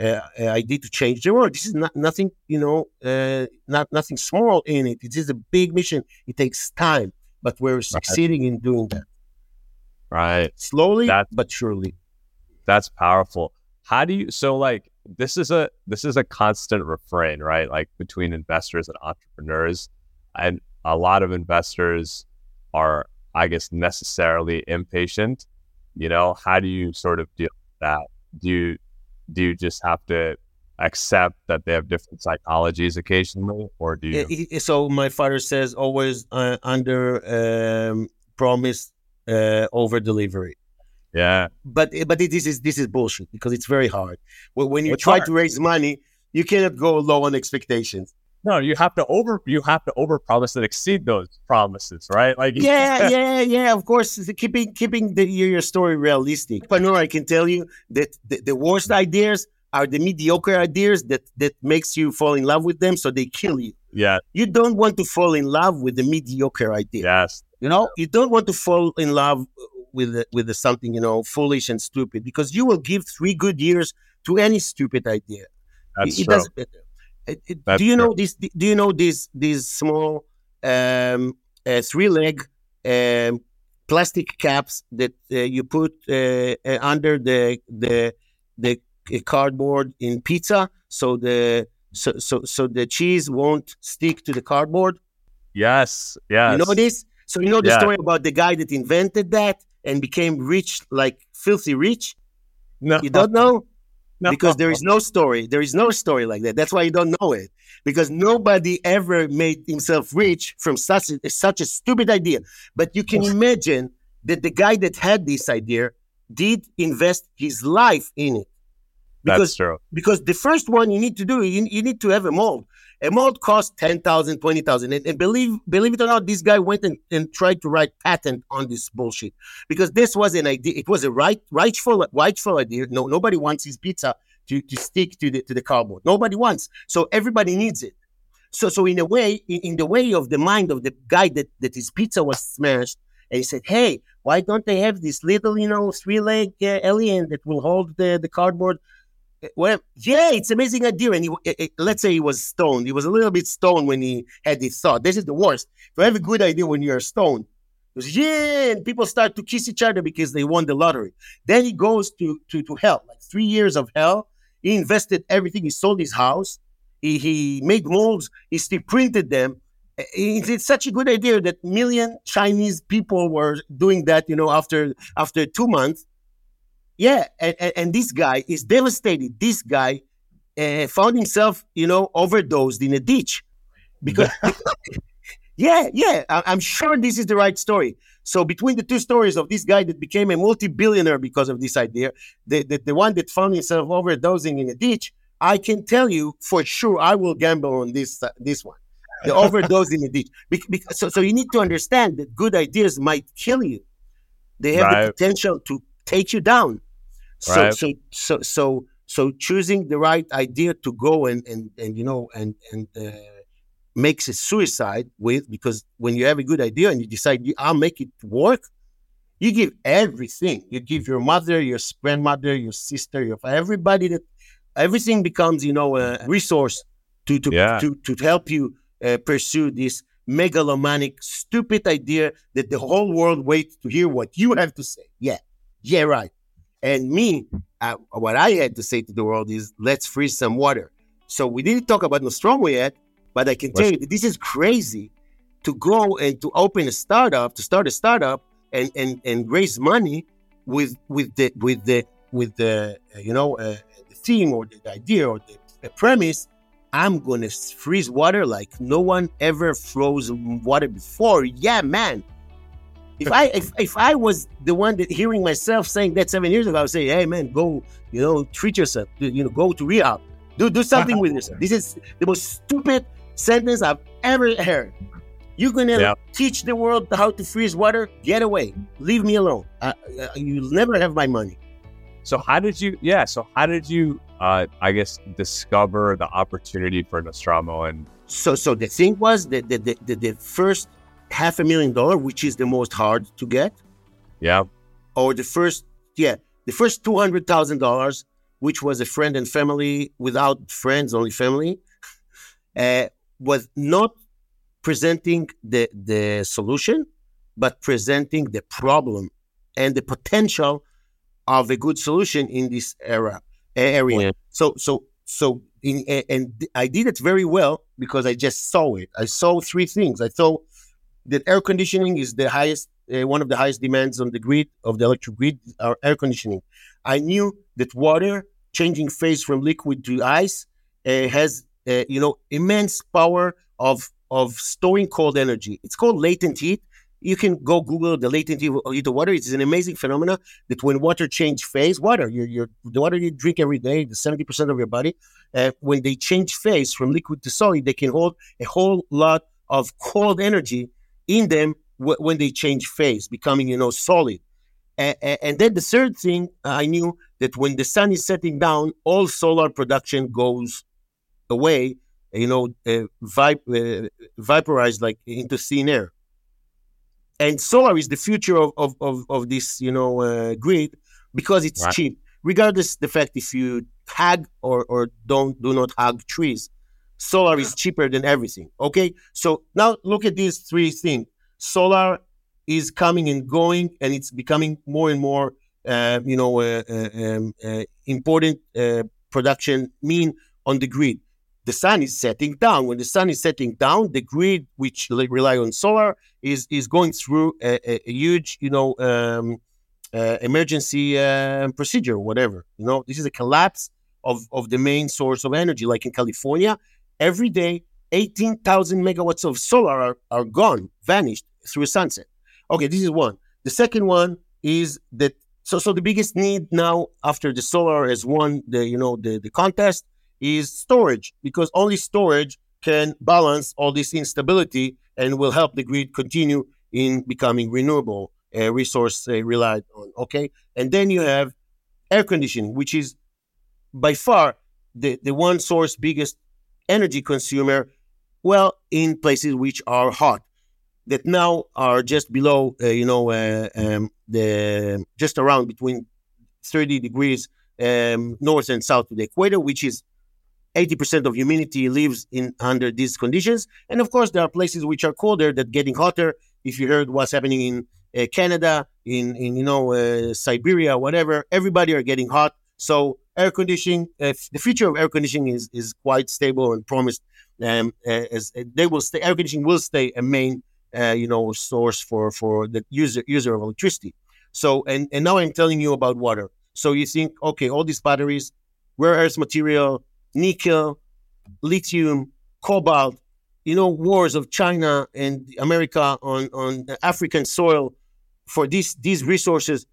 uh, idea to change the world. This is not nothing, you know, uh, not nothing small in it. It is a big mission. It takes time, but we're succeeding in doing that. Right. Slowly, that's, but surely. That's powerful. How do you? So like this is a this is a constant refrain, right? Like between investors and entrepreneurs, and a lot of investors are I guess, necessarily impatient. You know, how do you sort of deal with that? Do you do you just have to accept that they have different psychologies occasionally, or do you? So my father says always uh, under um, promise, uh, over delivery. Yeah, but but this is this is bullshit because it's very hard. When you It's try hard. to raise money, you cannot go low on expectations. no, you have to over you have to over promise and exceed those promises, right? Like yeah, yeah, yeah. Of course, keeping keeping the, your story realistic. But no, I can tell you that the, the worst ideas are the mediocre ideas that that makes you fall in love with them, so they kill you. yeah, You don't want to fall in love with the mediocre idea. yes, You know, you don't want to fall in love with the, with the something you know foolish and stupid because you will give three good years to any stupid idea. that's it, true. It- it- That's do you know true. this? Do you know these these small um, uh, three leg um, plastic caps that uh, you put uh, uh, under the the the uh, cardboard in pizza, so the so so so the cheese won't stick to the cardboard. Yes, yes. You know this? So you know the Yeah. story about the guy that invented that and became rich, like filthy rich. No, You don't know? no. because there is no story. There is no story like that. That's why you don't know it. Because nobody ever made himself rich from such a, such a stupid idea. But you can imagine that the guy that had this idea did invest his life in it. That's Because true. because the first one you need to do, you, you need to have a mold. A mold costs 10,000, 20,000. And, and believe believe it or not, this guy went and, and tried to write patent on this bullshit. Because this was an idea. It was a right rightful rightful idea. No, nobody wants his pizza to, to stick to the to the cardboard. Nobody wants. So everybody needs it. So so in a way, in, in the way of the mind of the guy that, that his pizza was smashed, and he said, Hey, why don't they have this little, you know, three-leg uh, alien that will hold the, the cardboard? Well, yeah, it's amazing idea. And he, eh, eh, let's say he was stoned. He was a little bit stoned when he had this thought. This is the worst. You have a good idea when you're stoned, yeah, and people start to kiss each other because they won the lottery. Then he goes to to, to hell, like three years of hell. He invested everything. He sold his house. He, he made molds. He still printed them. Eh, It's, it's such a good idea that million Chinese people were doing that. You know, after after two months. Yeah, and, and, and this guy is devastated. This guy uh, found himself, you know, overdosed in a ditch because. [LAUGHS] yeah, yeah, I, I'm sure this is the right story. So between the two stories of this guy that became a multi-billionaire because of this idea, the, the, the one that found himself overdosing in a ditch, I can tell you for sure I will gamble on this uh, this one. The overdose in a ditch. Bec- bec- so, so you need to understand that good ideas might kill you. They have Right. the potential to take you down. So, Right. so, so, so, so choosing the right idea to go and and and you know and and uh, makes a suicide with because when you have a good idea and you decide I'll make it work, you give everything. You give your mother, your grandmother, your sister, your everybody that everything becomes you know a resource to to Yeah. to to help you uh, pursue this megalomaniac stupid idea that the whole world waits to hear what you have to say. Yeah, yeah, right. And me, uh, what I had to say to the world is, let's freeze some water. So we didn't talk about Nostromo yet, but I can tell you that this is crazy to go and to open a startup, to start a startup, and and and raise money with with the with the with the uh, you know uh, the theme or the idea or the, the premise. I'm gonna freeze water like no one ever froze water before. Yeah, man. If I if, if I was the one that hearing myself saying that seven years ago, I would say, "Hey, man, go, you know, treat yourself. You know, go to rehab. Do do something with yourself." This is the most stupid sentence I've ever heard. You're gonna Yeah. teach the world how to freeze water? Get away. Leave me alone. Uh, uh, you'll never have my money. So how did you? Yeah. So how did you? Uh, I guess discover the opportunity for Nostromo and So so the thing was that the, the, the, the first half a million dollar, which is the most hard to get, yeah, or the first yeah the first two hundred thousand dollars, which was a friend and family without friends, only family, [LAUGHS] uh, was not presenting the the solution, but presenting the problem and the potential of a good solution in this era area. Yeah. So so so in, and I did it very well because I just saw it. I saw three things. I saw that air conditioning is the highest uh, one of the highest demands on the grid of the electric grid are air conditioning. I knew that water changing phase from liquid to ice uh, has uh, you know immense power of of storing cold energy. It's called latent heat. You can go Google the latent heat of water. It's an amazing phenomenon that when water change phase, water, your, your the water you drink every day, the seventy percent of your body, uh, when they change phase from liquid to solid, they can hold a whole lot of cold energy in them w- when they change phase, becoming you know solid. and then the third thing I knew that when the sun is setting down, all solar production goes away. You know, uh, vip- uh, vaporized like into thin air. And solar is the future of of, of, of this you know uh, grid because it's right. cheap, regardless the fact if you hug or or don't do not hug trees solar is cheaper than everything. Okay, so now look at these three things. Solar is coming and going, and it's becoming more and more, uh, you know, uh, uh, um, uh important uh, production mean on the grid. The sun is setting down. When the sun is setting down, the grid, which rely on solar, is is going through a, a, a huge, you know, um, uh, emergency procedure, whatever. You know, this is a collapse of, of the main source of energy. Like in California, every day 18,000 megawatts of solar are, are gone, vanished through sunset. Okay, this is one. The second one is that so so the biggest need now after the solar has won the you know the, the contest is storage because only storage can balance all this instability and will help the grid continue in becoming renewable uh, resource uh, relied on okay and then you have air conditioning which is by far the, the one source biggest energy consumer, well, in places which are hot, that now are just below, uh, you know, uh, um, the just around between 30 degrees um, north and south of the equator, which is 80% of humanity lives in under these conditions. And of course, there are places which are colder that getting hotter. If you heard what's happening in uh, Canada, in, in you know uh, Siberia, whatever, everybody are getting hot. So air conditioning, uh, the future of air conditioning is is quite stable and promised. Um, as they will stay, air conditioning will stay a main, uh, you know, source for for the user user of electricity. So and and now I'm telling you about water. So you think, okay, all these batteries, rare earth material, nickel, lithium, cobalt, you know, wars of China and America on on African soil for these these resources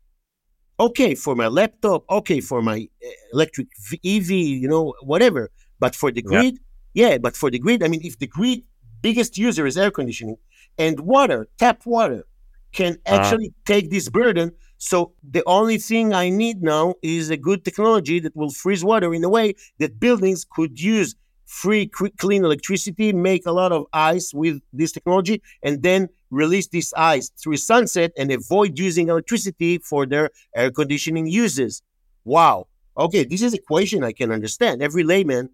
okay for my laptop, okay for my uh, electric EV, you know, whatever. But for the grid, yeah. yeah, but for the grid, I mean, if the grid biggest user is air conditioning and water, tap water, can uh-huh. actually uh. take this burden. So the only thing I need now is a good technology that will freeze water in a way that buildings could use free clean electricity, make a lot of ice with this technology, and then release this ice through sunset and avoid using electricity for their air conditioning uses. Wow. Okay, this is equation I can understand. Every layman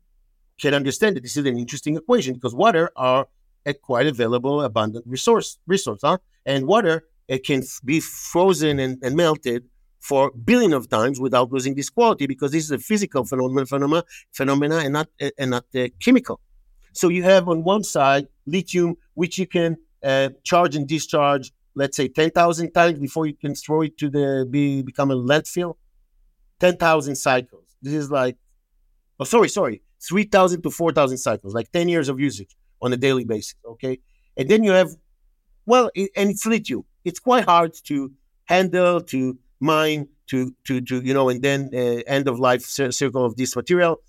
can understand that this is an interesting equation because water are a quite available, abundant resource. Resource, huh? And water it can be frozen and, and melted for billion of times without losing this quality because this is a physical phenomenon, phenomena, phenomena and not and not uh, chemical. So you have on one side lithium, which you can uh, charge and discharge, let's say ten thousand times before you can throw it to the be become a landfill. Ten thousand cycles. This is like, oh sorry, sorry, three thousand to four thousand cycles, like ten years of usage on a daily basis. Okay, and then you have, well, it, and it's lithium. It's quite hard to handle to mine to to to you know, and then uh, end of life circle of this material.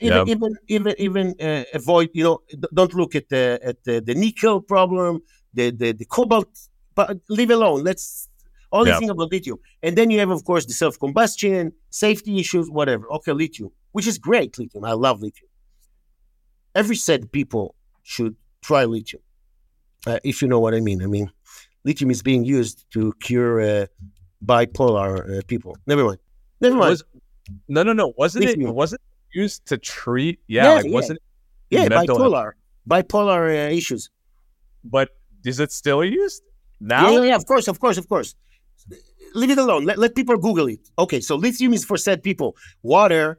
Even yeah. even even even uh, avoid you know don't look at the at the, the nickel problem, the, the the cobalt, but leave alone. Let's only yeah. think about lithium, and then you have of course the self combustion, safety issues, whatever. Okay, lithium, which is great. Lithium, I love lithium. Every said people should try lithium, uh, if you know what I mean. I mean, lithium is being used to cure uh, bipolar uh, people. Never mind. Never mind. Was, no, no, no. Wasn't it? Wasn't it used to treat? Yeah, yeah like yeah. wasn't Yeah, bipolar, bipolar uh, issues. But is it still used now? Yeah, yeah, of course, of course, of course. Leave it alone. Let, let people Google it. Okay, so lithium is for sad people. Water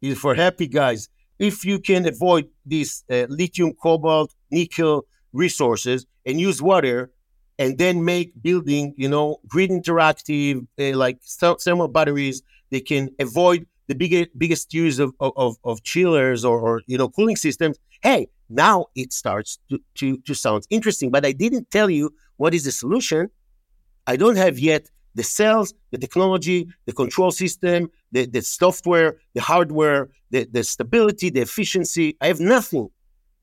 is for happy guys. If you can avoid these uh, lithium, cobalt, nickel resources and use water, and then make building, you know, grid interactive, uh, like thermal batteries. They can avoid the biggest biggest use of, of, of chillers or, or, you know cooling systems. Hey, now it starts to, to, to sound interesting. But I didn't tell you what is the solution. I don't have yet the cells, the technology, the control system, the, the software, the hardware, the, the stability, the efficiency. I have nothing.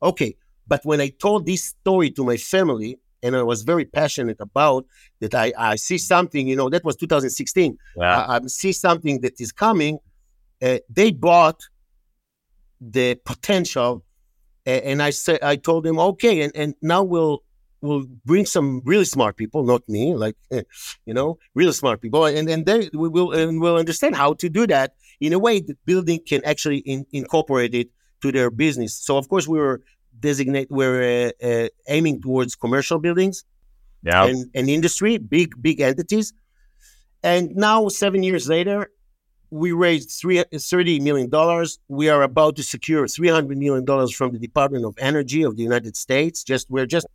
Okay. But when I told this story to my family, and I was very passionate about that, I, I see something, you know, that was 2016. Wow. I, I see something that is coming. Uh, they bought the potential, uh, and I said, I told them, okay, and, and now we'll we'll bring some really smart people, not me, like you know, really smart people, and and they we will and we'll understand how to do that in a way that building can actually in, incorporate it to their business. So of course we were designate we're uh, uh, aiming towards commercial buildings, yeah, and, and industry, big big entities, and now seven years later. We raised three, $30 million. We are about to secure $300 million from the Department of Energy of the United States. Just We're just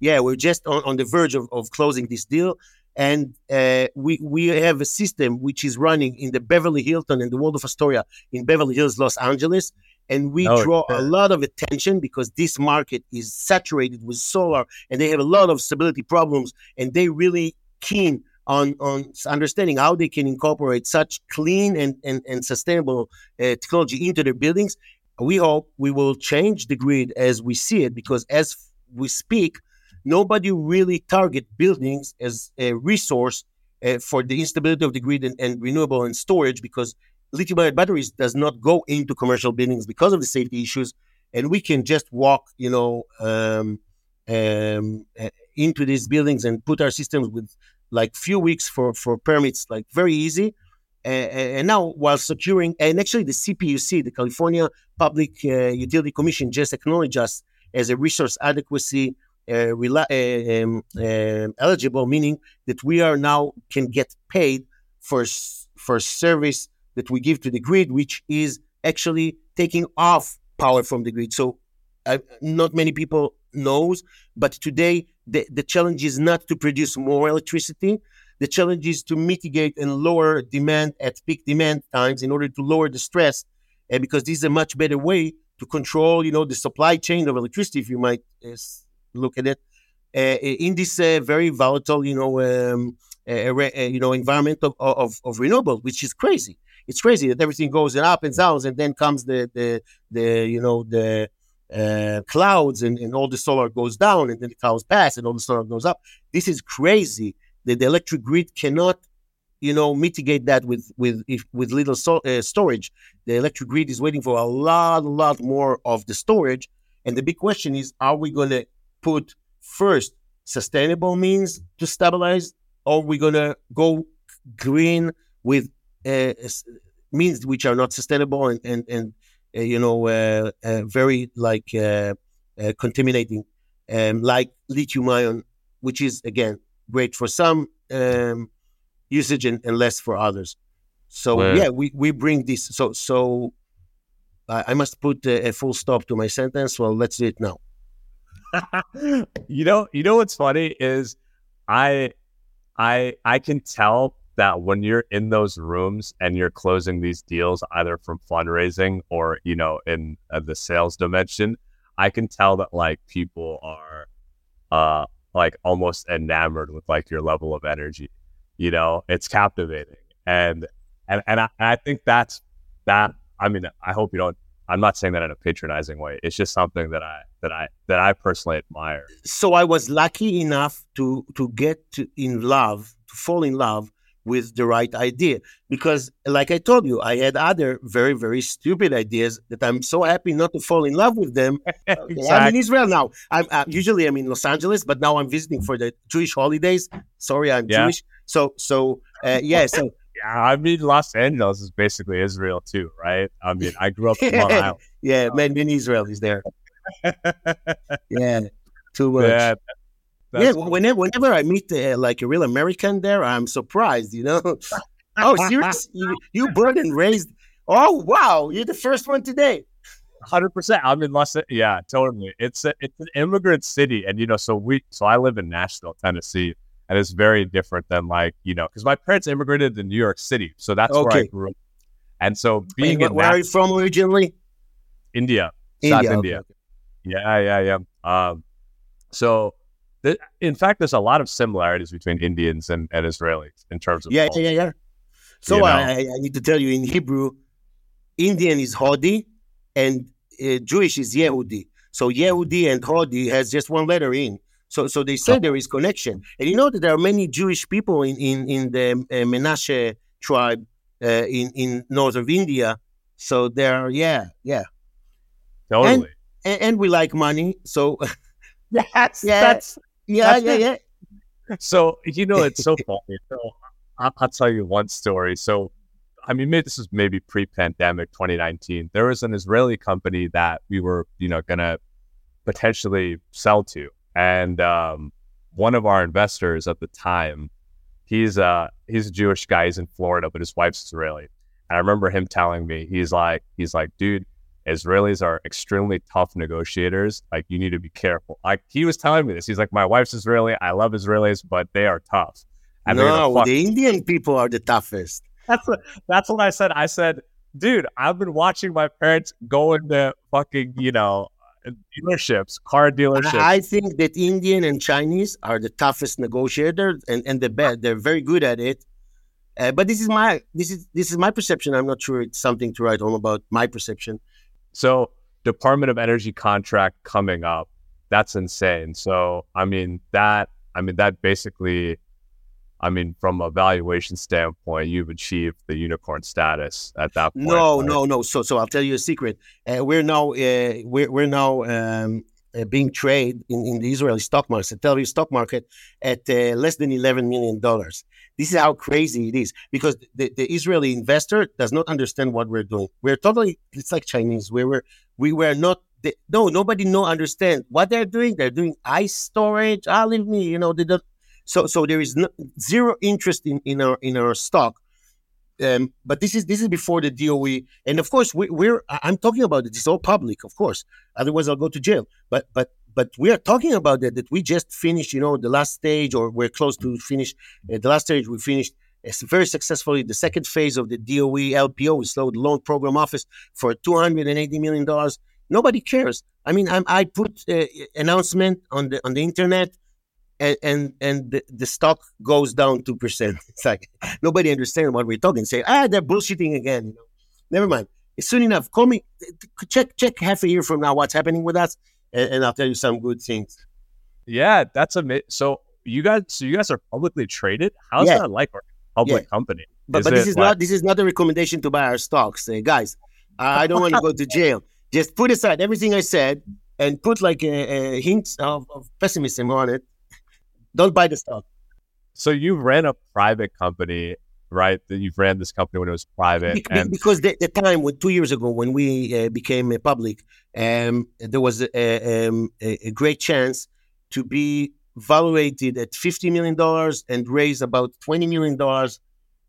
yeah, we're just on, on the verge of, of closing this deal. And uh, we we have a system which is running in the Beverly Hilton and the Waldorf Astoria in Beverly Hills, Los Angeles. And we oh, draw a lot of attention because this market is saturated with solar and they have a lot of stability problems. And they really keen on, on understanding how they can incorporate such clean and, and, and sustainable uh, technology into their buildings. We hope we will change the grid as we see it because as we speak, nobody really target buildings as a resource uh, for the instability of the grid and, and renewable and storage because lithium-ion batteries does not go into commercial buildings because of the safety issues and we can just walk you know um, um, uh, into these buildings and put our systems with like few weeks for for permits like very easy. Uh, and now while securing and actually the cpuc the california public uh, utility commission just acknowledged us as a resource adequacy uh, uh, um, uh, eligible, meaning that we are now can get paid for for service that we give to the grid, which is actually taking off power from the grid. So, uh, not many people knows, but today the, the challenge is not to produce more electricity. The challenge is to mitigate and lower demand at peak demand times in order to lower the stress, uh, because this is a much better way to control, you know, the supply chain of electricity. If you might uh, look at it uh, in this uh, very volatile, you know, um, you know, environment of, of, of renewables, which is crazy. It's crazy that everything goes in up and down, and then comes the the the you know the uh, clouds and, and all the solar goes down and then the clouds pass and all the solar goes up. This is crazy that the electric grid cannot, you know, mitigate that with with if, with little so, uh, storage. The electric grid is waiting for a lot, lot more of the storage. And the big question is, are we going to put first sustainable means to stabilize, or we're gonna go green with uh, means which are not sustainable and and, and uh, you know uh, uh very like uh, uh, contaminating, um, like lithium ion, which is again great for some um, usage and, and, less for others. So yeah, we, we bring this. So so I must put a, a full stop to my sentence. Well, let's do it now. [LAUGHS] you know, you know what's funny is I I I can tell that when you're in those rooms and you're closing these deals either from fundraising or you know in uh, the sales dimension, I can tell that like people are uh like almost enamored with like your level of energy. You know, it's captivating. And and and I, I think that's that I mean, I hope you don't I'm not saying that in a patronizing way. It's just something that I that I that I personally admire. So I was lucky enough to to get to, in love, to fall in love with the right idea because like I told you, I had other very very stupid ideas that I'm so happy not to fall in love with them. [LAUGHS] exactly. I'm in Israel now. I'm uh, usually I'm in Los Angeles, but now I'm visiting for the Jewish holidays. Sorry, I'm yeah. Jewish. So so uh, yeah, so [LAUGHS] yeah, I mean, Los Angeles is basically Israel too, right? I mean, I grew up in Long [LAUGHS] Island. yeah, so. man, many Israelis there. yeah, too much. Yeah, yeah whenever, whenever I meet uh, like a real American there, I'm surprised. You know, [LAUGHS] oh, serious? you, you born and raised? Oh, wow, you're the first one today. Hundred percent. I'm in Los. Angeles. Yeah, totally. It's a, it's an immigrant city, and you know, so we so I live in Nashville, Tennessee, and it's very different than like you know, because my parents immigrated to New York City, so that's okay. where I grew up. And so being and where are you from originally? India, India, South India. Yeah, yeah, yeah. Um, so th- in fact, there's a lot of similarities between Indians and, and Israelis in terms of yeah, culture. yeah, yeah. So you know? I, I, need to tell you in Hebrew, Indian is Hodi, and uh, Jewish is Yehudi. So Yehudi and Hodi has just one letter in. So, so they say there is connection, and you know that there are many Jewish people in in, in the uh, Menashe tribe uh, in in north of India. So there, are yeah, yeah, totally. And, and, and we like money, so [LAUGHS] that's [LAUGHS] yeah, that's yeah, yeah, yeah. So you know, it's so funny. [LAUGHS] So I'll, I'll tell you one story. So I mean, maybe this is maybe pre-pandemic 2019. There was an Israeli company that we were, you know, gonna potentially sell to, and um, one of our investors at the time, he's a he's a Jewish guy. He's in Florida, but his wife's Israeli. And I remember him telling me, he's like, he's like, dude, Israelis are extremely tough negotiators. Like, you need to be careful. Like, he was telling me this. He's like, my wife's Israeli. I love Israelis, but they are tough. And no, the Indian people are the toughest that's what, that's what I said. I said, dude, I've been watching my parents go into fucking, you know, dealerships, car dealerships. I think that Indian and Chinese are the toughest negotiators and, and the best. They're very good at it. Uh, but this is my this is this is my perception. I'm not sure it's something to write home about my perception. So Department of Energy contract coming up. That's insane. So I mean that I mean that basically I mean, from a valuation standpoint, you've achieved the unicorn status at that point. No, right? no, no. So, so I'll tell you a secret. Uh, we're now uh, we're we're now um, uh, being traded in, in the Israeli stock market, the Tel Aviv stock market, at uh, less than eleven million dollars. This is how crazy it is because the, the Israeli investor does not understand what we're doing. We're totally it's like Chinese. We were we were not no, nobody no understand what they're doing. They're doing ice storage. Ah, leave me, you know, they don't so so there is no, zero interest in, in our in our stock. Um, but this is this is before the DOE, and of course we, are I'm talking about it. It's all public, of course. Otherwise, I'll go to jail. But but but we are talking about that that we just finished, you know, the last stage, or we're close to finish uh, the last stage. We finished it's very successfully the second phase of the DOE LPO, we slowed loan program office for 280 million dollars. Nobody cares. I mean, I'm, i put uh, announcement on the on the internet and and, and the, the stock goes down two percent. [LAUGHS] It's like nobody understands what we're talking. Say, ah, they're bullshitting again. You know, never mind. It's soon enough. Call me. Check check half a year from now what's happening with us, and, and I'll tell you some good things. Yeah, that's amazing. So you guys, so you guys are publicly traded. How's yeah. that like public yeah. company? But, but this is like... not this is not a recommendation to buy our stocks, uh, guys. I don't want to go to [LAUGHS] jail. Just put aside everything I said and put like a, a hint of, of pessimism on it don't buy the stock. So you ran a private company, right? That you've ran this company when it was private, Be- and- because the, the, time when two years ago when we uh, became public, um, there was a, um, a, great chance to be valuated at fifty million dollars and raise about twenty million dollars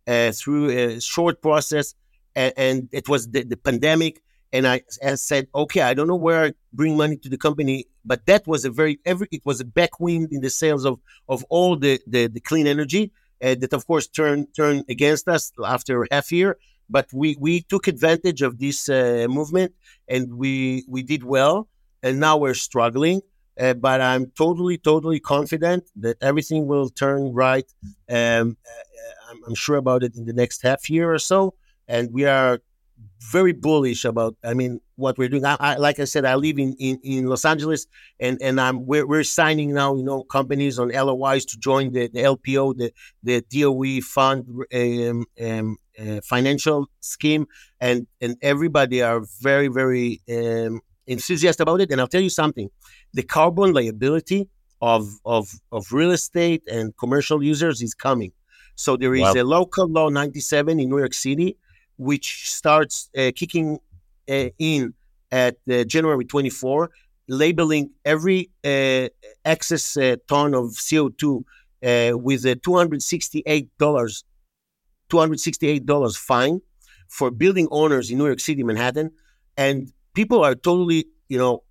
uh, through a short process, and, and it was the, the pandemic and I, I, said, okay, I don't know where I bring money to the company, but that was a very every it was a backwind in the sales of of all the the, the clean energy uh, that of course turned turned against us after half year. But we we took advantage of this uh, movement and we we did well, and now we're struggling. Uh, but I'm totally totally confident that everything will turn right. Um, uh, I'm, I'm sure about it in the next half year or so, and we are very bullish about i mean what we're doing. I, I, like i said i live in, in, in los angeles and and i'm we're, we're signing now you know companies on lois to join the, the lpo the the doe fund um, um, uh, financial scheme and and everybody are very very um, enthusiastic about it. And i'll tell you something the carbon liability of of of real estate and commercial users is coming. So there is wow. a local law 97 in new york city which starts uh, kicking uh, in at uh, January 24, labeling every uh, excess uh, ton of CO2 uh, with a $268 $268 fine for building owners in New York City, Manhattan, and people are totally, you know,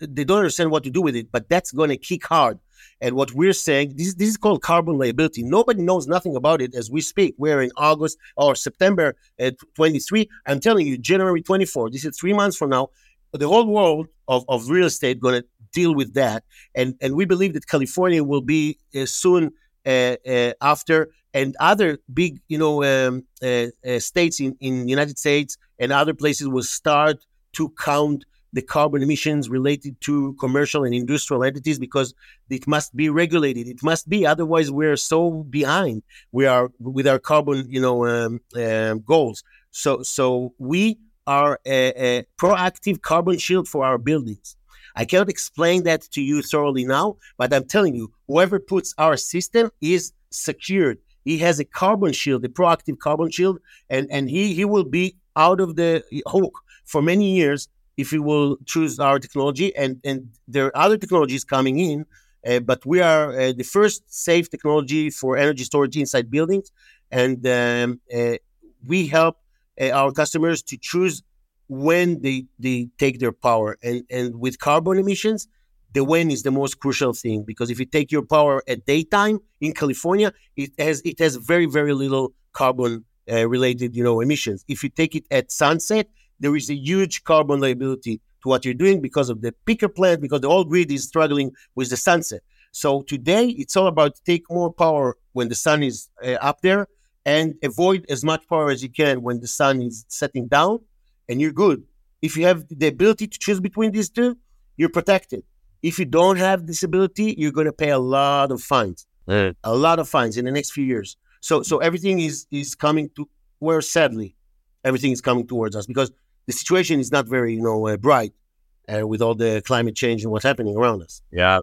they don't understand what to do with it, but that's going to kick hard. And what we're saying, this, this is called carbon liability. Nobody knows nothing about it as we speak. We're in August or September uh, 23. I'm telling you, January 24. This is three months from now. The whole world of, of real estate going to deal with that. And, and we believe that California will be uh, soon uh, uh, after, and other big, you know, um, uh, uh, states in in United States and other places will start to count the carbon emissions related to commercial and industrial entities because it must be regulated. It must be, otherwise we're so behind. We are with our carbon, you know, um, um, goals. So, so we are a, a, proactive carbon shield for our buildings. I cannot explain that to you thoroughly now, but I'm telling you, whoever puts our system is secured. He has a carbon shield, a proactive carbon shield, and, and he, he will be out of the hook for many years if we will choose our technology. And, and there are other technologies coming in, uh, but we are uh, the first safe technology for energy storage inside buildings. And um, uh, we help uh, our customers to choose when they, they take their power. And, and with carbon emissions, the when is the most crucial thing because if you take your power at daytime in California, it has it has very very little carbon uh, related you know emissions. If you take it at sunset, there is a huge carbon liability to what you're doing because of the peaker plant because the whole grid is struggling with the sunset. So today it's all about take more power when the sun is uh, up there and avoid as much power as you can when the sun is setting down and you're good. If you have the ability to choose between these two, you're protected. If you don't have this ability, you're going to pay a lot of fines, mm. a lot of fines in the next few years. So, so everything is is coming to where sadly, everything is coming towards us because the situation is not very you know uh, bright uh, with all the climate change and what's happening around us. Yeah,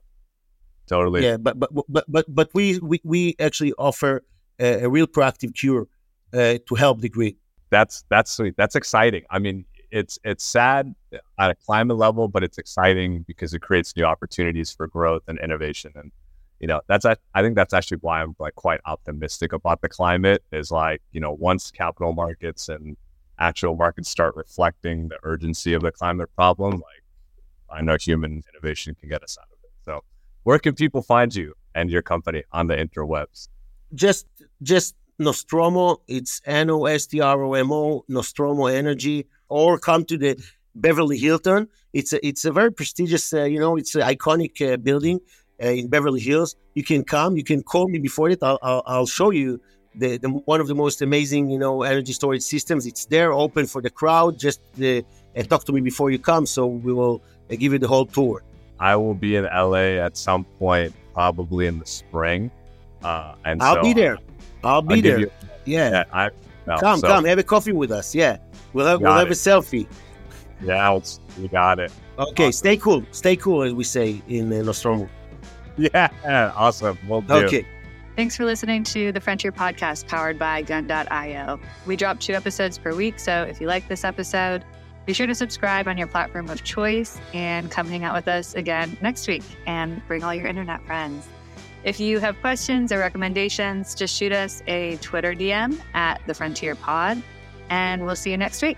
totally. Yeah, but but but but but we we, we actually offer a, a real proactive cure uh, to help the grid that's that's sweet. That's exciting. I mean, it's it's sad at a climate level, but it's exciting because it creates new opportunities for growth and innovation. And you know, that's I think that's actually why I'm like quite optimistic about the climate. Is like you know, once capital markets and actual markets start reflecting the urgency of the climate problem, like I know human innovation can get us out of it. So, where can people find you and your company on the interwebs? Just just Nostromo. It's N O S T R O M O, Nostromo Energy, or come to the Beverly Hilton. It's a, it's a very prestigious, uh, you know, it's an iconic uh, building uh, in Beverly Hills. You can come, you can call me before it. I'll, I'll, I'll show you the, the, one of the most amazing, you know, energy storage systems. It's there, open for the crowd. Just uh, talk to me before you come, so we will uh, give you the whole tour. I will be in LA at some point, probably in the spring. Uh, and I'll so be there. I'll be I'll there. You, yeah. yeah I, no, come, so. come, have a coffee with us. Yeah, we'll have, we'll have a selfie. Yeah, we got it. Okay, awesome. stay cool. Stay cool, as we say in uh, Nostromo. [LAUGHS] Yeah, awesome. We'll do. Okay. Thanks for listening to the Frontier Podcast powered by Gun.io. We drop two episodes per week, so if you like this episode, be sure to subscribe on your platform of choice and come hang out with us again next week and bring all your internet friends. If you have questions or recommendations, just shoot us a Twitter DM at the Frontier Pod, and we'll see you next week.